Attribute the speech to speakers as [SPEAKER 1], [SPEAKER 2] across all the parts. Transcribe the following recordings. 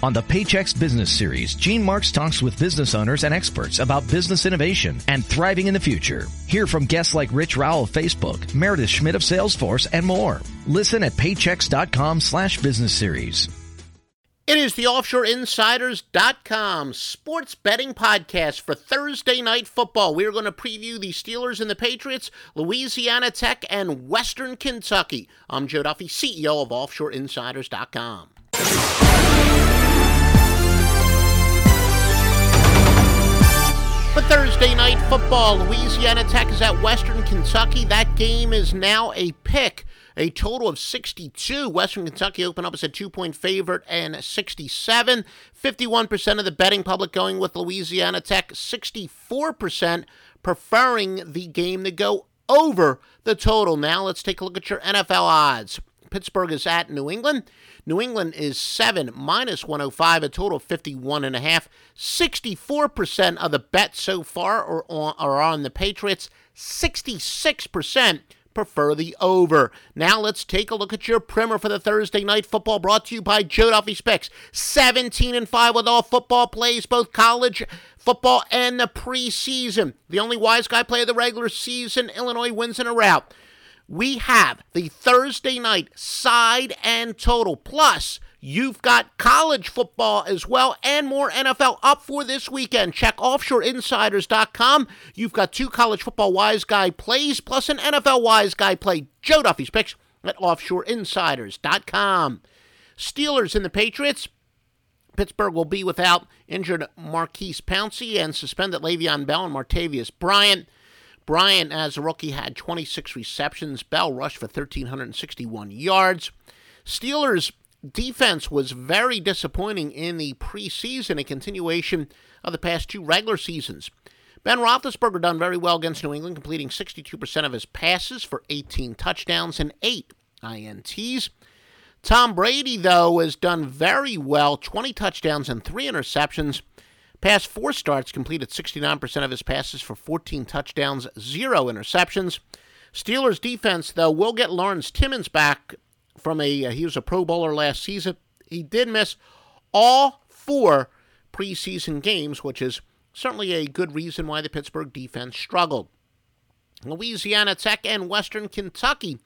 [SPEAKER 1] On the Paychex Business Series, Gene Marks talks with business owners and experts about business innovation and thriving in the future. Hear from guests like Rich Rowell of Facebook, Meredith Schmidt of Salesforce, and more. Listen at paychex.com slash business series.
[SPEAKER 2] It is the OffshoreInsiders.com sports betting podcast for Thursday night football. We are going to preview the Steelers and the Patriots, Louisiana Tech, and Western Kentucky. I'm Joe Duffy, CEO of OffshoreInsiders.com. For Thursday night football, Louisiana Tech is at Western Kentucky. That game is now a pick. A total of 62. Western Kentucky opened up as a two point favorite and 67. 51% of the betting public going with Louisiana Tech. 64% preferring the game to go over the total. Now let's take a look at your NFL odds. Pittsburgh is at New England. New England is 7 minus 105, a total of 51 and a half. 64% of the bets so far are on, are on the Patriots. 66% prefer the over. Now let's take a look at your primer for the Thursday night football brought to you by Joe Duffy's Picks. 17 and 5 with all football plays, both college football and the preseason. The only wise guy play of the regular season, Illinois wins in a rout we have the Thursday night side and total. Plus, you've got college football as well and more NFL up for this weekend. Check offshoreinsiders.com. You've got two college football wise guy plays plus an NFL wise guy play. Joe Duffy's picks at offshoreinsiders.com. Steelers and the Patriots. Pittsburgh will be without injured Maurkice Pouncey and suspended Le'Veon Bell and Martavis Bryant. Bryant, as a rookie, had 26 receptions. Bell rushed for 1,361 yards. Steelers' defense was very disappointing in the preseason, a continuation of the past two regular seasons. Ben Roethlisberger done very well against New England, completing 62% of his passes for 18 touchdowns and 8 INTs. Tom Brady, though, has done very well 20 touchdowns and 3 interceptions. Past four starts, completed 69% of his passes for 14 touchdowns, zero interceptions. Steelers defense, though, will get Lawrence Timmons back from a, uh, he was a Pro Bowler last season. He did miss all four preseason games, which is certainly a good reason why the Pittsburgh defense struggled. Louisiana Tech and Western Kentucky,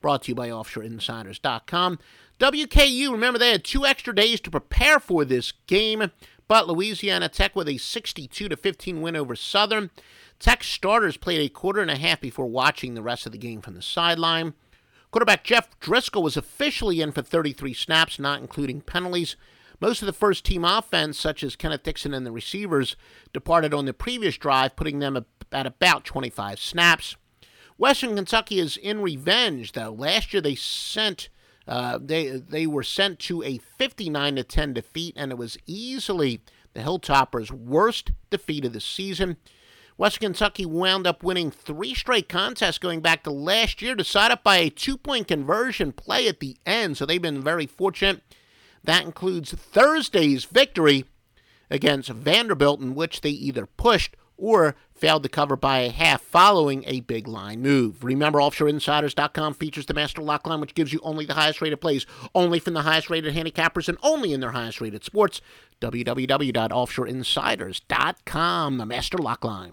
[SPEAKER 2] brought to you by OffshoreInsiders.com. WKU, remember they had two extra days to prepare for this game. But Louisiana Tech with a 62 to 15 win over Southern. Tech starters played a quarter and a half before watching the rest of the game from the sideline. Quarterback Jeff Driskel was officially in for 33 snaps, not including penalties. Most of the first team offense, such as Kenneth Dixon and the receivers, departed on the previous drive, putting them at about 25 snaps. Western Kentucky is in revenge, though. Last year they sent uh, they they were sent to a 59 to 10 defeat, and it was easily the Hilltoppers' worst defeat of the season. Western Kentucky wound up winning three straight contests going back to last year, decided by a two point conversion play at the end, so they've been very fortunate. That includes Thursday's victory against Vanderbilt, in which they either pushed or failed to cover by a half following a big line move. Remember, OffshoreInsiders.com features the Master Lock line, which gives you only the highest rated plays, only from the highest rated handicappers, and only in their highest rated sports. www.offshoreinsiders.com, the Master Lock line.